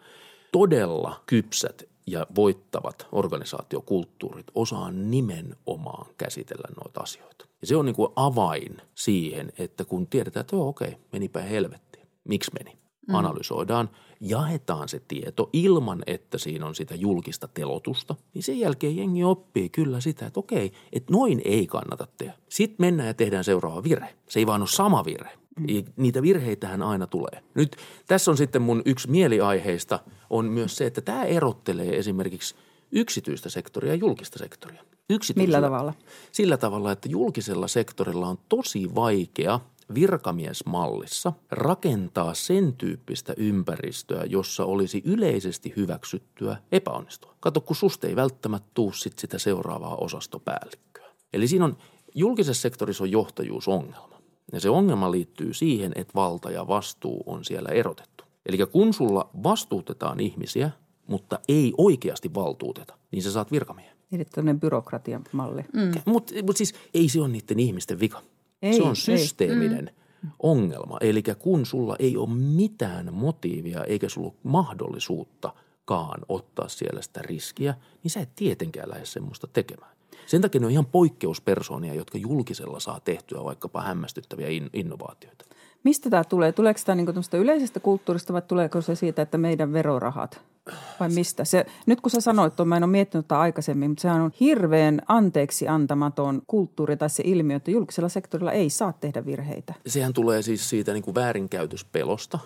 Todella kypsät ja voittavat organisaatiokulttuurit osaa nimenomaan käsitellä noita asioita. Ja se on niin kuin avain siihen, että kun tiedetään, että joo okei, menipä helvettiin. Miksi meni? Analysoidaan, jaetaan se tieto ilman, että siinä on sitä julkista telotusta, niin sen jälkeen jengi oppii kyllä sitä, että okei, että noin ei kannata tehdä. Sitten mennään ja tehdään seuraava virhe. Se ei vaan ole sama virhe. Niitä virheitähän aina tulee. Nyt tässä on sitten mun yksi mieliaiheista on myös se, että tämä erottelee esimerkiksi yksityistä sektoria ja julkista sektoria. Millä tavalla? Sillä tavalla, että julkisella sektorilla on tosi vaikea virkamiesmallissa rakentaa sen tyyppistä ympäristöä, jossa olisi yleisesti hyväksyttyä epäonnistua. Kato, kun susta ei välttämättä tuu sit sitä seuraavaa osastopäällikköä. Eli siinä on, julkisessa sektorissa on johtajuusongelma. Ja se ongelma liittyy siihen, että valta ja vastuu on siellä erotettu. Eli kun sulla vastuutetaan ihmisiä, mutta ei oikeasti valtuuteta, niin sä saat virkamiehen. Eli tämmöinen byrokratian malli. Mm. Mutta mut siis ei se ole niiden ihmisten vika. Ei, se on ei. systeeminen mm. ongelma. Eli kun sulla ei ole mitään motiivia eikä sulla ole mahdollisuuttakaan ottaa siellä sitä riskiä, niin sä et tietenkään lähde semmoista tekemään. Sen takia ne on ihan poikkeuspersoonia, jotka julkisella saa tehtyä vaikkapa hämmästyttäviä in- innovaatioita. Mistä tämä tulee? Tuleeko tämä niin yleisestä kulttuurista vai tuleeko se siitä, että meidän verorahat? Vai mistä? Se, nyt kun sä sanoit tuon, mä en ole miettinyt tätä aikaisemmin, mutta sehän on hirveän anteeksi antamaton kulttuuri tai se ilmiö, että julkisella sektorilla ei saa tehdä virheitä. Sehän tulee siis siitä niin kuin väärinkäytöspelosta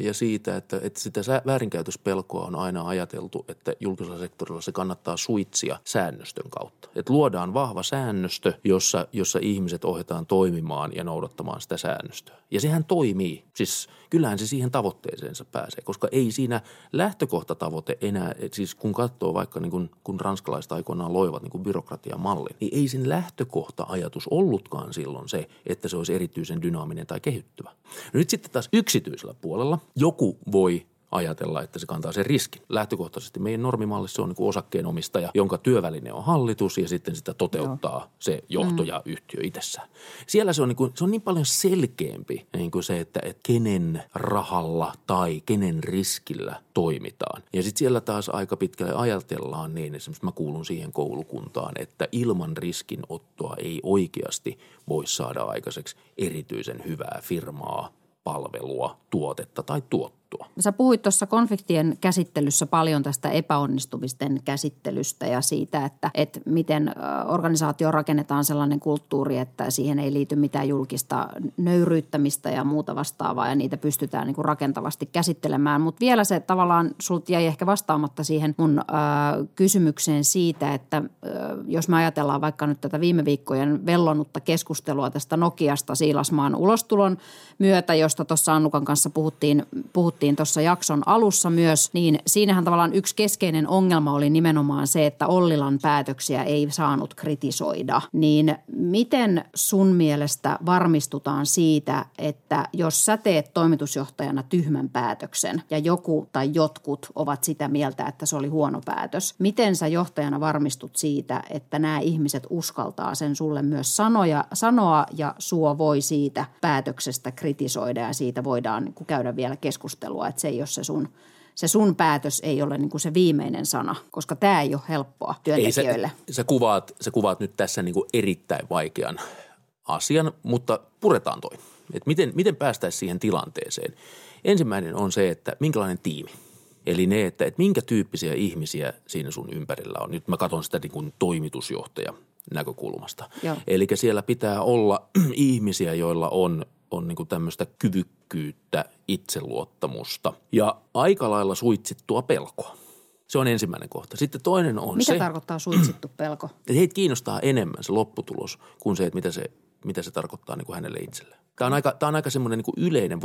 ja- siitä, että, että sitä väärinkäytöspelkoa on aina ajateltu, että julkisella sektorilla se kannattaa suitsia säännöstön kautta. Että luodaan vahva säännöstö, jossa, jossa ihmiset ohjataan toimimaan ja noudattamaan sitä säännöstöä. Ja sehän toimii. Siis kyllähän se siihen tavoitteeseensa pääsee, koska ei siinä lähtökohtatavoite enää, siis kun katsoo vaikka niin kun, kun ranskalaiset aikoinaan loivat niin byrokratiamallin, niin ei sen lähtökohta-ajatus ollutkaan silloin se, että se olisi erityisen dynaaminen tai kehittyvä. No nyt sitten taas yksityisellä puolella joku voi ajatella, että se kantaa sen riskin. Lähtökohtaisesti meidän normimallissa on niin osakkeenomistaja, jonka työväline on hallitus ja sitten sitä toteuttaa Joo. se johto ja yhtiö itsessään. Siellä se on niin, kuin, se on niin paljon selkeämpi niin kuin se, että, että kenen rahalla tai kenen riskillä toimitaan. Ja sitten siellä taas aika pitkälle ajatellaan niin, esimerkiksi mä kuulun siihen koulukuntaan, että ilman riskinottoa ei oikeasti voi saada aikaiseksi erityisen hyvää firmaa, palvelua, tuotetta tai tuottoa. Sä puhuit tuossa konfliktien käsittelyssä paljon tästä epäonnistumisten käsittelystä ja siitä, että, että miten organisaatio rakennetaan sellainen kulttuuri, että siihen ei liity mitään julkista nöyryyttämistä ja muuta vastaavaa ja niitä pystytään niin kuin rakentavasti käsittelemään. Mutta vielä se tavallaan, sulta jäi ehkä vastaamatta siihen mun ö, kysymykseen siitä, että ö, jos me ajatellaan vaikka nyt tätä viime viikkojen vellonutta keskustelua tästä Nokiasta Siilasmaan ulostulon myötä, josta tuossa Annukan kanssa puhuttiin, puhuttiin tuossa jakson alussa myös, niin siinähän tavallaan yksi keskeinen ongelma oli nimenomaan se, että Ollilan päätöksiä ei saanut kritisoida. Niin miten sun mielestä varmistutaan siitä, että jos sä teet toimitusjohtajana tyhmän päätöksen ja joku tai jotkut ovat sitä mieltä, että se oli huono päätös, miten sä johtajana varmistut siitä, että nämä ihmiset uskaltaa sen sulle myös sanoja, sanoa ja suo voi siitä päätöksestä kritisoida ja siitä voidaan niin käydä vielä keskustelua, että se ei ole se sun, se sun päätös ei ole niin kuin se viimeinen sana, koska tämä ei ole helppoa työntekijöille. Ei, sä, sä, kuvaat, sä kuvaat nyt tässä niin kuin erittäin vaikean asian, mutta puretaan toi. Että miten, miten päästäisiin siihen tilanteeseen. Ensimmäinen on se, että minkälainen tiimi. Eli ne, että, että minkä tyyppisiä ihmisiä siinä sun ympärillä on. Nyt mä katson sitä niin kuin toimitusjohtaja näkökulmasta. Eli siellä pitää olla *clears throat* ihmisiä, joilla on, on niin kuin tämmöistä kyvykkyyttä, itseluottamusta ja aika lailla suitsittua pelkoa. Se on ensimmäinen kohta. Sitten toinen on Mitä se, tarkoittaa suitsittu *clears throat* pelko? että heitä kiinnostaa enemmän se lopputulos kuin se, että mitä se, mitä se tarkoittaa niin kuin hänelle itselleen. Tämä on aika, tämä on aika semmoinen niin kuin yleinen,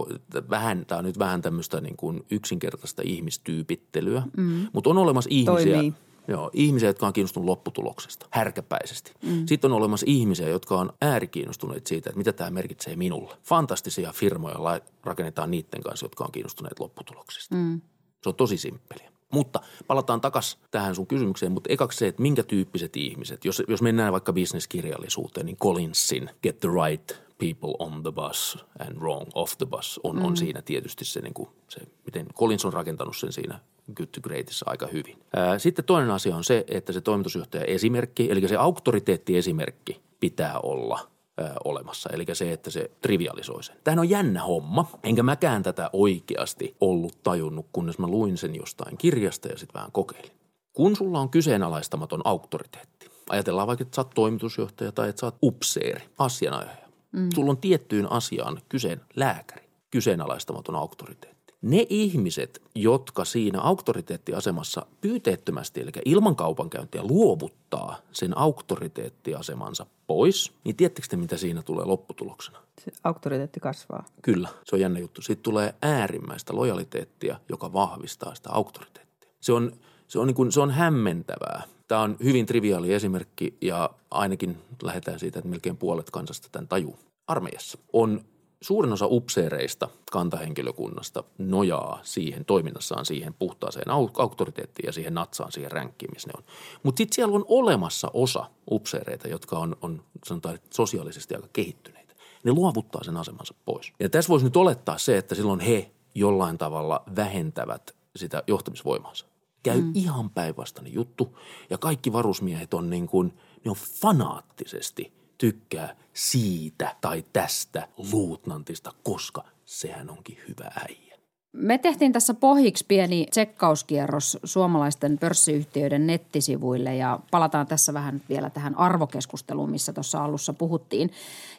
vähän, tämä on nyt vähän tämmöistä niin kuin yksinkertaista ihmistyypittelyä, mm. mutta on olemassa ihmisiä, Toimii. Joo, ihmisiä, jotka on kiinnostunut lopputuloksesta härkäpäisesti. Mm. Sitten on olemassa ihmisiä, jotka on äärikiinnostuneet siitä, että mitä tämä merkitsee minulle. Fantastisia firmoja rakennetaan niiden kanssa, jotka on kiinnostuneet lopputuloksista. Mm. Se on tosi simppeliä. Mutta palataan takaisin tähän sun kysymykseen, mutta ekaksi se, että minkä tyyppiset ihmiset, jos, jos mennään vaikka bisneskirjallisuuteen, niin Collinsin Get the Right People on the Bus and Wrong off the Bus on, mm. on siinä tietysti se, niin kuin, se, miten Collins on rakentanut sen siinä Good to Greatissa aika hyvin. Ää, sitten toinen asia on se, että se toimitusjohtaja esimerkki, eli se auktoriteettiesimerkki pitää olla ää, olemassa. Eli se, että se trivialisoi sen. Tämähän on jännä homma, enkä mäkään tätä oikeasti ollut tajunnut, kunnes mä luin sen jostain kirjasta ja sitten vähän kokeilin. Kun sulla on kyseenalaistamaton auktoriteetti, ajatellaan vaikka, että sä oot toimitusjohtaja tai että sä oot upseeri, asianajaja. Mm. Sulla on tiettyyn asiaan kyseen lääkäri, kyseenalaistamaton auktoriteetti. Ne ihmiset, jotka siinä auktoriteettiasemassa pyyteettömästi, eli ilman kaupankäyntiä, luovuttaa sen auktoriteettiasemansa pois, niin tiedättekö te, mitä siinä tulee lopputuloksena? Se auktoriteetti kasvaa. Kyllä, se on jännä juttu. Siitä tulee äärimmäistä lojaliteettia, joka vahvistaa sitä auktoriteettia. Se on, se on, niin kuin, se on hämmentävää. Tämä on hyvin triviaali esimerkki ja ainakin lähdetään siitä, että melkein puolet kansasta tämän tajuu. Armeijassa on suurin osa upseereista kantahenkilökunnasta nojaa siihen toiminnassaan siihen puhtaaseen au- auktoriteettiin ja siihen natsaan, siihen ränkkiin, missä ne on. Mutta sitten siellä on olemassa osa upseereita, jotka on, on sanotaan, sosiaalisesti aika kehittyneitä. Ne luovuttaa sen asemansa pois. Ja tässä voisi nyt olettaa se, että silloin he jollain tavalla vähentävät sitä johtamisvoimaansa. Käy mm. ihan päinvastainen juttu ja kaikki varusmiehet on niin kuin, ne on fanaattisesti tykkää siitä tai tästä luutnantista, koska sehän onkin hyvä äijä. Me tehtiin tässä pohjiksi pieni tsekkauskierros suomalaisten pörssiyhtiöiden nettisivuille ja palataan tässä vähän vielä tähän arvokeskusteluun, missä tuossa alussa puhuttiin.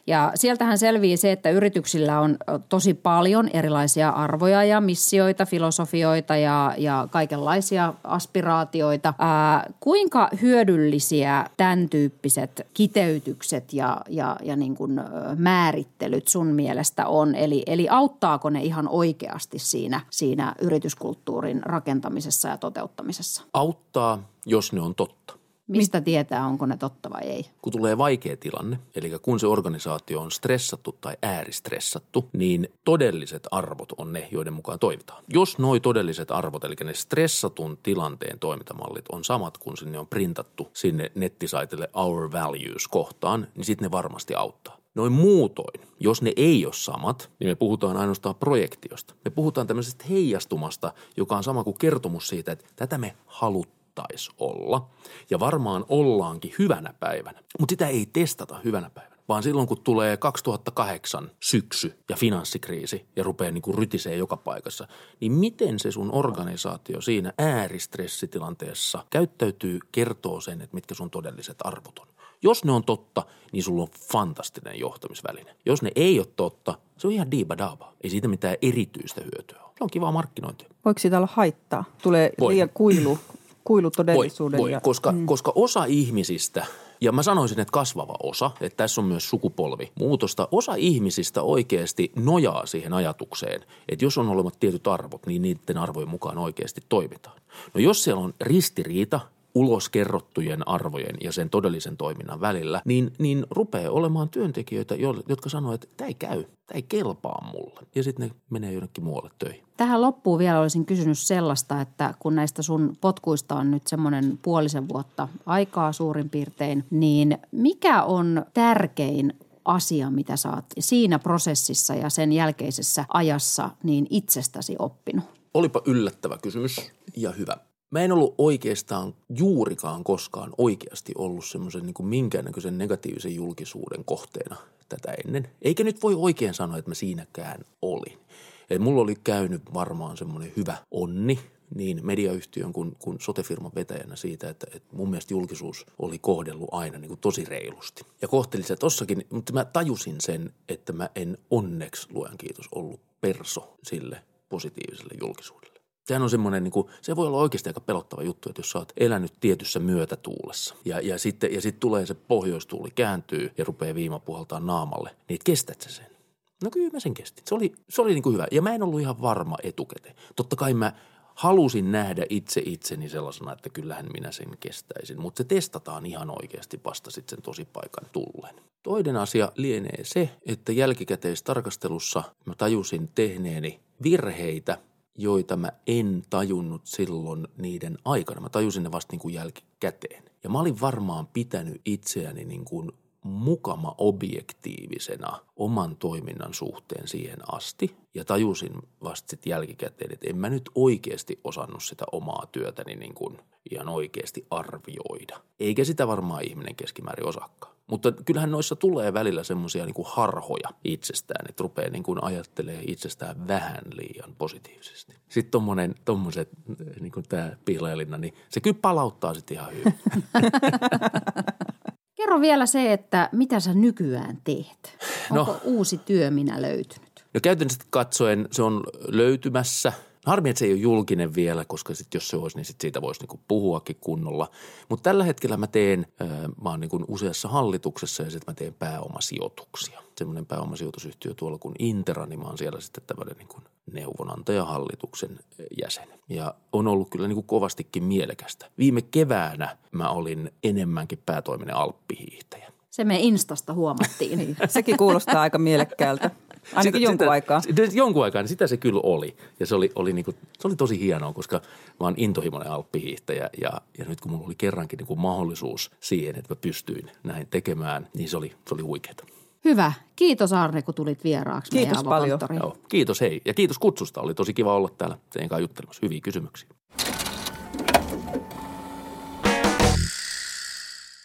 Ja sieltähän selvii se, että yrityksillä on tosi paljon erilaisia arvoja ja missioita, filosofioita ja, ja kaikenlaisia aspiraatioita. Ää, kuinka hyödyllisiä tämän tyyppiset kiteytykset ja, ja, ja niin kuin määrittelyt sun mielestä on? Eli, eli auttaako ne ihan oikeasti siinä, siinä yrityskulttuurin rakentamisessa ja toteuttamisessa? Auttaa, jos ne on totta. Mistä tietää, onko ne totta vai ei? Kun tulee vaikea tilanne, eli kun se organisaatio on stressattu tai ääristressattu, niin todelliset arvot on ne, joiden mukaan toimitaan. Jos nuo todelliset arvot, eli ne stressatun tilanteen toimintamallit on samat kuin sinne on printattu sinne nettisaitille Our Values-kohtaan, niin sitten ne varmasti auttaa. Noin muutoin, jos ne ei ole samat, niin me puhutaan ainoastaan projektiosta. Me puhutaan tämmöisestä heijastumasta, joka on sama kuin kertomus siitä, että tätä me saattaisi olla. Ja varmaan ollaankin hyvänä päivänä. Mutta sitä ei testata hyvänä päivänä. Vaan silloin, kun tulee 2008 syksy ja finanssikriisi ja rupeaa niin kuin rytisee joka paikassa, niin miten se sun organisaatio siinä ääristressitilanteessa käyttäytyy, kertoo sen, että mitkä sun todelliset arvot on. Jos ne on totta, niin sulla on fantastinen johtamisväline. Jos ne ei ole totta, se on ihan diibadaaba. Ei siitä mitään erityistä hyötyä ole. Se on kivaa markkinointia. Voiko siitä olla haittaa? Tulee Voi. liian kuilu, kuilu todellisuuden. Voi, voi ja, koska, mm. koska osa ihmisistä, ja mä sanoisin, että kasvava osa, että tässä on myös sukupolvi muutosta, osa ihmisistä oikeasti nojaa siihen ajatukseen, että jos on olemat tietyt arvot, niin niiden arvojen mukaan oikeasti toimitaan. No jos siellä on ristiriita ulos kerrottujen arvojen ja sen todellisen toiminnan välillä, niin, niin rupeaa olemaan työntekijöitä, jotka sanoo, että tämä ei käy, tämä ei kelpaa mulle. Ja sitten ne menee jonnekin muualle töihin. Tähän loppuun vielä olisin kysynyt sellaista, että kun näistä sun potkuista on nyt semmoinen puolisen vuotta aikaa suurin piirtein, niin mikä on tärkein asia, mitä sä oot siinä prosessissa ja sen jälkeisessä ajassa niin itsestäsi oppinut? Olipa yllättävä kysymys ja hyvä. Mä en ollut oikeastaan juurikaan koskaan oikeasti ollut semmoisen niin minkäännäköisen negatiivisen julkisuuden kohteena tätä ennen. Eikä nyt voi oikein sanoa, että mä siinäkään olin. Eli mulla oli käynyt varmaan semmoinen hyvä onni niin mediayhtiön kuin, kuin sotefirman vetäjänä siitä, että, että mun mielestä julkisuus oli kohdellut aina niin kuin tosi reilusti. Ja kohteli se tossakin, mutta mä tajusin sen, että mä en onneksi, luojan kiitos, ollut perso sille positiiviselle julkisuudelle. Sehän on semmoinen, niin kuin, se voi olla oikeasti aika pelottava juttu, että jos sä oot elänyt tietyssä myötätuulessa ja, ja sitten ja sit tulee se pohjoistuuli, kääntyy ja rupeaa viima puhaltaa naamalle, niin et kestät sä sen? No kyllä mä sen kestin. Se oli, se oli niin kuin hyvä. Ja mä en ollut ihan varma etukäteen. Totta kai mä halusin nähdä itse itseni sellaisena, että kyllähän minä sen kestäisin. Mutta se testataan ihan oikeasti vasta sitten sen tosipaikan tullen. Toinen asia lienee se, että jälkikäteistarkastelussa mä tajusin tehneeni virheitä, joita mä en tajunnut silloin niiden aikana. Mä tajusin ne vasta niin kuin jälkikäteen. Ja mä olin varmaan pitänyt itseäni niin kuin mukama objektiivisena oman toiminnan suhteen siihen asti ja tajusin vasta sitten jälkikäteen, että en mä nyt oikeasti osannut sitä omaa työtäni niin kuin ihan oikeasti arvioida. Eikä sitä varmaan ihminen keskimäärin osakkaan. Mutta kyllähän noissa tulee välillä semmoisia niin harhoja itsestään, että rupeaa niin kuin ajattelee itsestään vähän liian positiivisesti. Sitten tommonen, tommoset, niin kuin tämä pihlajalinna, niin se kyllä palauttaa sitten ihan hyvin. *laughs* Kerro vielä se, että mitä sä nykyään teet? Onko no, uusi työ minä löytynyt? No käytännössä katsoen se on löytymässä – Harmi, että se ei ole julkinen vielä, koska sit jos se olisi, niin sit siitä voisi niinku puhuakin kunnolla. Mutta tällä hetkellä mä teen, mä oon niinku useassa hallituksessa ja sitten mä teen pääomasijoituksia. Semmoinen pääomasijoitusyhtiö tuolla kuin Intera, niin mä oon siellä sitten tämmöinen niinku neuvonantajahallituksen jäsen. Ja on ollut kyllä niinku kovastikin mielekästä. Viime keväänä mä olin enemmänkin päätoiminen alppihiihtäjä. Se me Instasta huomattiin. niin, sekin kuulostaa aika mielekkäältä. Ainakin sitä, jonkun sitä, aikaa. Sitä, jonkun aikaa, niin sitä se kyllä oli. Ja se oli, oli, niin kuin, se oli tosi hienoa, koska mä oon intohimoinen alppihiihtäjä ja, ja nyt kun mulla oli kerrankin niin kuin mahdollisuus siihen, että mä pystyin näin tekemään, niin se oli, se oli huikeaa. Hyvä. Kiitos Arne, kun tulit vieraaksi Kiitos paljon. Joo, kiitos hei ja kiitos kutsusta. Oli tosi kiva olla täällä teidän kanssa juttelemassa. Hyviä kysymyksiä.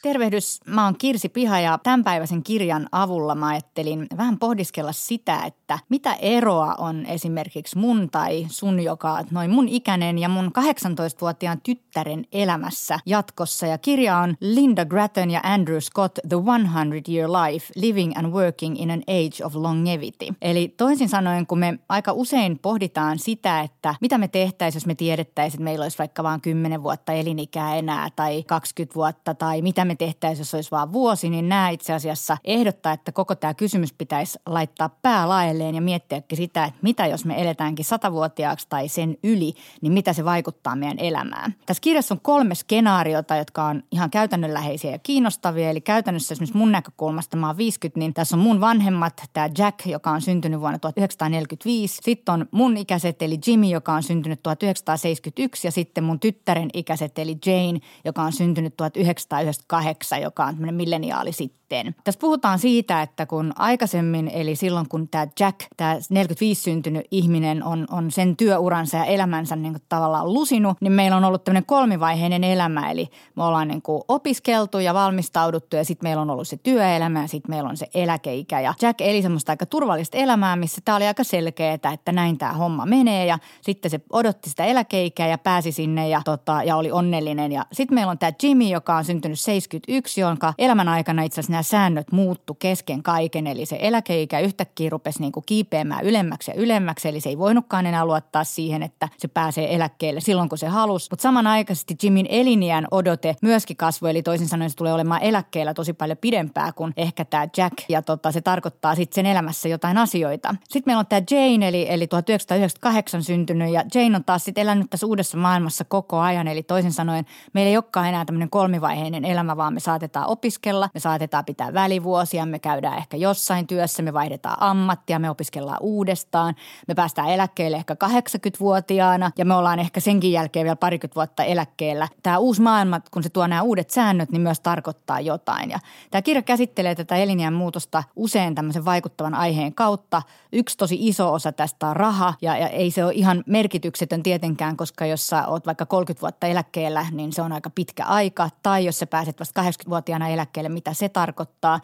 Tervehdys, mä oon Kirsi Piha ja tämänpäiväisen kirjan avulla mä ajattelin vähän pohdiskella sitä, että mitä eroa on esimerkiksi mun tai sun, joka noin mun ikäinen ja mun 18-vuotiaan tyttären elämässä jatkossa. Ja kirja on Linda Gratton ja Andrew Scott The 100 Year Life Living and Working in an Age of Longevity. Eli toisin sanoen, kun me aika usein pohditaan sitä, että mitä me tehtäisiin, jos me tiedettäisiin, että meillä olisi vaikka vain 10 vuotta elinikää enää tai 20 vuotta tai mitä me tehtäisiin, jos olisi vain vuosi, niin nämä itse asiassa ehdottaa, että koko tämä kysymys pitäisi laittaa päälaelleen ja miettiäkin sitä, että mitä jos me eletäänkin satavuotiaaksi tai sen yli, niin mitä se vaikuttaa meidän elämään. Tässä kirjassa on kolme skenaariota, jotka on ihan käytännönläheisiä ja kiinnostavia. Eli käytännössä esimerkiksi mun näkökulmasta, mä oon 50, niin tässä on mun vanhemmat, tämä Jack, joka on syntynyt vuonna 1945. Sitten on mun ikäiset, eli Jimmy, joka on syntynyt 1971 ja sitten mun tyttären ikäiset, eli Jane, joka on syntynyt 1998 kahdeksan, joka on tämmöinen milleniaali sitten. Tässä puhutaan siitä, että kun aikaisemmin, eli silloin kun tämä Jack, tämä 45 syntynyt ihminen on, on sen työuransa ja elämänsä niin kuin tavallaan lusinut, niin meillä on ollut tämmöinen kolmivaiheinen elämä. Eli me ollaan niin kuin opiskeltu ja valmistauduttu ja sitten meillä on ollut se työelämä ja sitten meillä on se eläkeikä. Ja Jack eli semmoista aika turvallista elämää, missä tämä oli aika selkeää, että näin tämä homma menee ja sitten se odotti sitä eläkeikää ja pääsi sinne ja, tota, ja oli onnellinen. Ja sitten meillä on tämä Jimmy, joka on syntynyt 71, jonka elämän aikana itse asiassa nämä säännöt muuttu kesken kaiken. Eli se eläkeikä yhtäkkiä rupesi niin kuin kiipeämään ylemmäksi ja ylemmäksi. Eli se ei voinutkaan enää luottaa siihen, että se pääsee eläkkeelle silloin, kun se halusi. Mutta samanaikaisesti Jimin eliniän odote myöskin kasvoi. Eli toisin sanoen se tulee olemaan eläkkeellä tosi paljon pidempää kuin ehkä tämä Jack. Ja tota, se tarkoittaa sitten sen elämässä jotain asioita. Sitten meillä on tämä Jane, eli, eli 1998 syntynyt. Ja Jane on taas sitten elänyt tässä uudessa maailmassa koko ajan. Eli toisin sanoen meillä ei olekaan enää tämmöinen kolmivaiheinen elämä, vaan me saatetaan opiskella, me saatetaan pitää välivuosia, me käydään ehkä jossain työssä, me vaihdetaan ammattia, me opiskellaan uudestaan, me päästään eläkkeelle ehkä 80-vuotiaana ja me ollaan ehkä senkin jälkeen vielä parikymmentä vuotta eläkkeellä. Tämä uusi maailma, kun se tuo nämä uudet säännöt, niin myös tarkoittaa jotain. Ja tämä kirja käsittelee tätä eliniän muutosta usein tämmöisen vaikuttavan aiheen kautta. Yksi tosi iso osa tästä on raha ja, ja ei se ole ihan merkityksetön tietenkään, koska jos sä oot vaikka 30 vuotta eläkkeellä, niin se on aika pitkä aika. Tai jos sä pääset vasta 80-vuotiaana eläkkeelle, mitä se tarkoittaa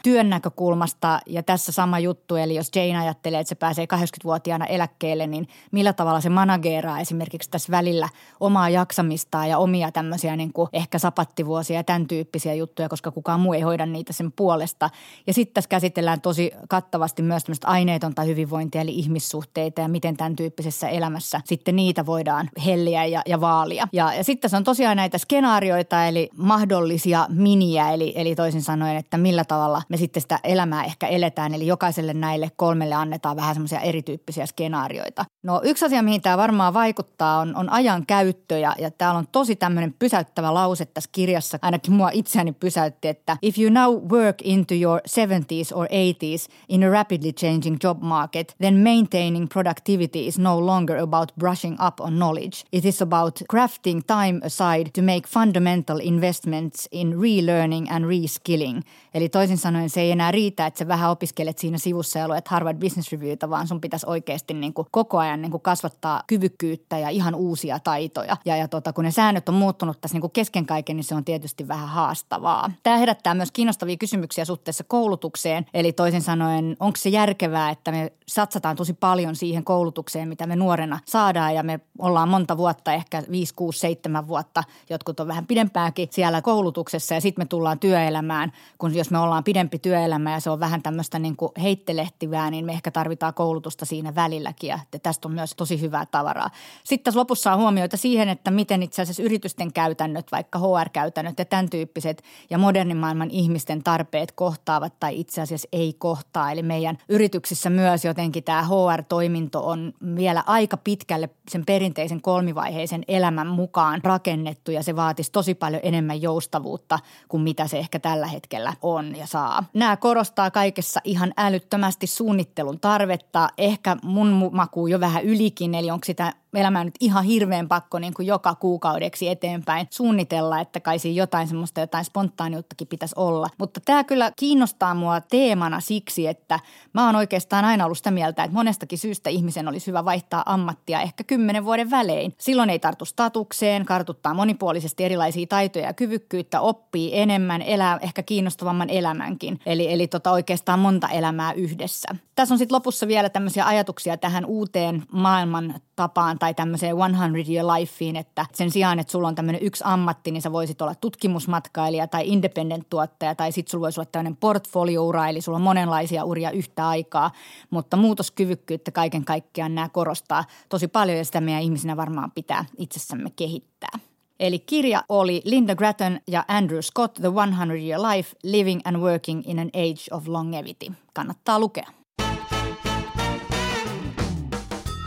työn näkökulmasta. Ja tässä sama juttu, eli jos Jane ajattelee, että se pääsee 80-vuotiaana eläkkeelle, niin millä tavalla se manageeraa esimerkiksi tässä välillä omaa jaksamistaan ja omia tämmöisiä niin kuin ehkä sapattivuosia ja tämän tyyppisiä juttuja, koska kukaan muu ei hoida niitä sen puolesta. Ja sitten tässä käsitellään tosi kattavasti myös tämmöistä aineetonta hyvinvointia eli ihmissuhteita ja miten tämän tyyppisessä elämässä sitten niitä voidaan helliä ja, ja vaalia. Ja, ja sitten tässä on tosiaan näitä skenaarioita eli mahdollisia miniä eli, eli toisin sanoen, että millä tavalla me sitten sitä elämää ehkä eletään. Eli jokaiselle näille kolmelle annetaan vähän semmoisia erityyppisiä skenaarioita. No yksi asia, mihin tämä varmaan vaikuttaa on, on ajan käyttö ja, ja täällä on tosi tämmöinen pysäyttävä lause tässä kirjassa. Ainakin mua itseäni pysäytti, että if you now work into your 70s or 80s in a rapidly changing job market, then maintaining productivity is no longer about brushing up on knowledge. It is about crafting time aside to make fundamental investments in relearning and reskilling. Eli toisin sanoen se ei enää riitä, että sä vähän opiskelet siinä sivussa ja luet Harvard Business Reviewta, vaan sun pitäisi oikeasti niin kuin koko ajan niin kuin kasvattaa kyvykkyyttä ja ihan uusia taitoja. Ja, ja tota, kun ne säännöt on muuttunut tässä niin kuin kesken kaiken, niin se on tietysti vähän haastavaa. Tämä herättää myös kiinnostavia kysymyksiä suhteessa koulutukseen. Eli toisin sanoen, onko se järkevää, että me satsataan tosi paljon siihen koulutukseen, mitä me nuorena saadaan ja me ollaan monta vuotta, ehkä 5, 6, 7 vuotta, jotkut on vähän pidempääkin siellä koulutuksessa ja sitten me tullaan työelämään, kun jos me ollaan pidempi työelämä ja se on vähän tämmöistä niin kuin heittelehtivää, niin me ehkä tarvitaan koulutusta siinä välilläkin ja tästä on myös tosi hyvää tavaraa. Sitten tässä lopussa on huomioita siihen, että miten itse asiassa yritysten käytännöt, vaikka HR-käytännöt ja tämän tyyppiset ja modernin maailman ihmisten tarpeet kohtaavat tai itse asiassa ei kohtaa. Eli meidän yrityksissä myös jotenkin tämä HR-toiminto on vielä aika pitkälle sen perinteisen kolmivaiheisen elämän mukaan rakennettu ja se vaatisi tosi paljon enemmän joustavuutta kuin mitä se ehkä tällä hetkellä ja saa. Nämä korostaa kaikessa ihan älyttömästi suunnittelun tarvetta, ehkä mun makuun jo vähän ylikin, eli onko sitä elämää nyt ihan hirveän pakko niin kuin joka kuukaudeksi eteenpäin suunnitella, että kai siinä jotain semmoista jotain spontaaniuttakin pitäisi olla. Mutta tämä kyllä kiinnostaa mua teemana siksi, että mä oon oikeastaan aina ollut sitä mieltä, että monestakin syystä ihmisen olisi hyvä vaihtaa ammattia ehkä kymmenen vuoden välein. Silloin ei tartu statukseen, kartuttaa monipuolisesti erilaisia taitoja ja kyvykkyyttä, oppii enemmän, elää ehkä kiinnostavamman elämänkin. Eli, eli tota oikeastaan monta elämää yhdessä. Tässä on sitten lopussa vielä tämmöisiä ajatuksia tähän uuteen maailman tapaan tai tämmöiseen 100 year lifeen, että sen sijaan, että sulla on tämmöinen yksi ammatti, niin sä voisit olla tutkimusmatkailija tai independent-tuottaja tai sitten sulla voisi olla tämmöinen portfolio-ura, eli sulla on monenlaisia uria yhtä aikaa, mutta muutoskyvykkyyttä kaiken kaikkiaan nämä korostaa tosi paljon ja sitä meidän ihmisinä varmaan pitää itsessämme kehittää. Eli kirja oli Linda Gratton ja Andrew Scott, The 100 Year Life, Living and Working in an Age of Longevity. Kannattaa lukea.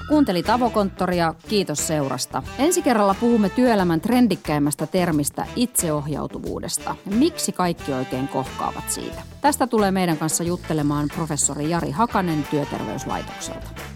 Kuuntelit Avokonttoria, kiitos seurasta. Ensi kerralla puhumme työelämän trendikkäimmästä termistä itseohjautuvuudesta. Miksi kaikki oikein kohkaavat siitä? Tästä tulee meidän kanssa juttelemaan professori Jari Hakanen Työterveyslaitokselta.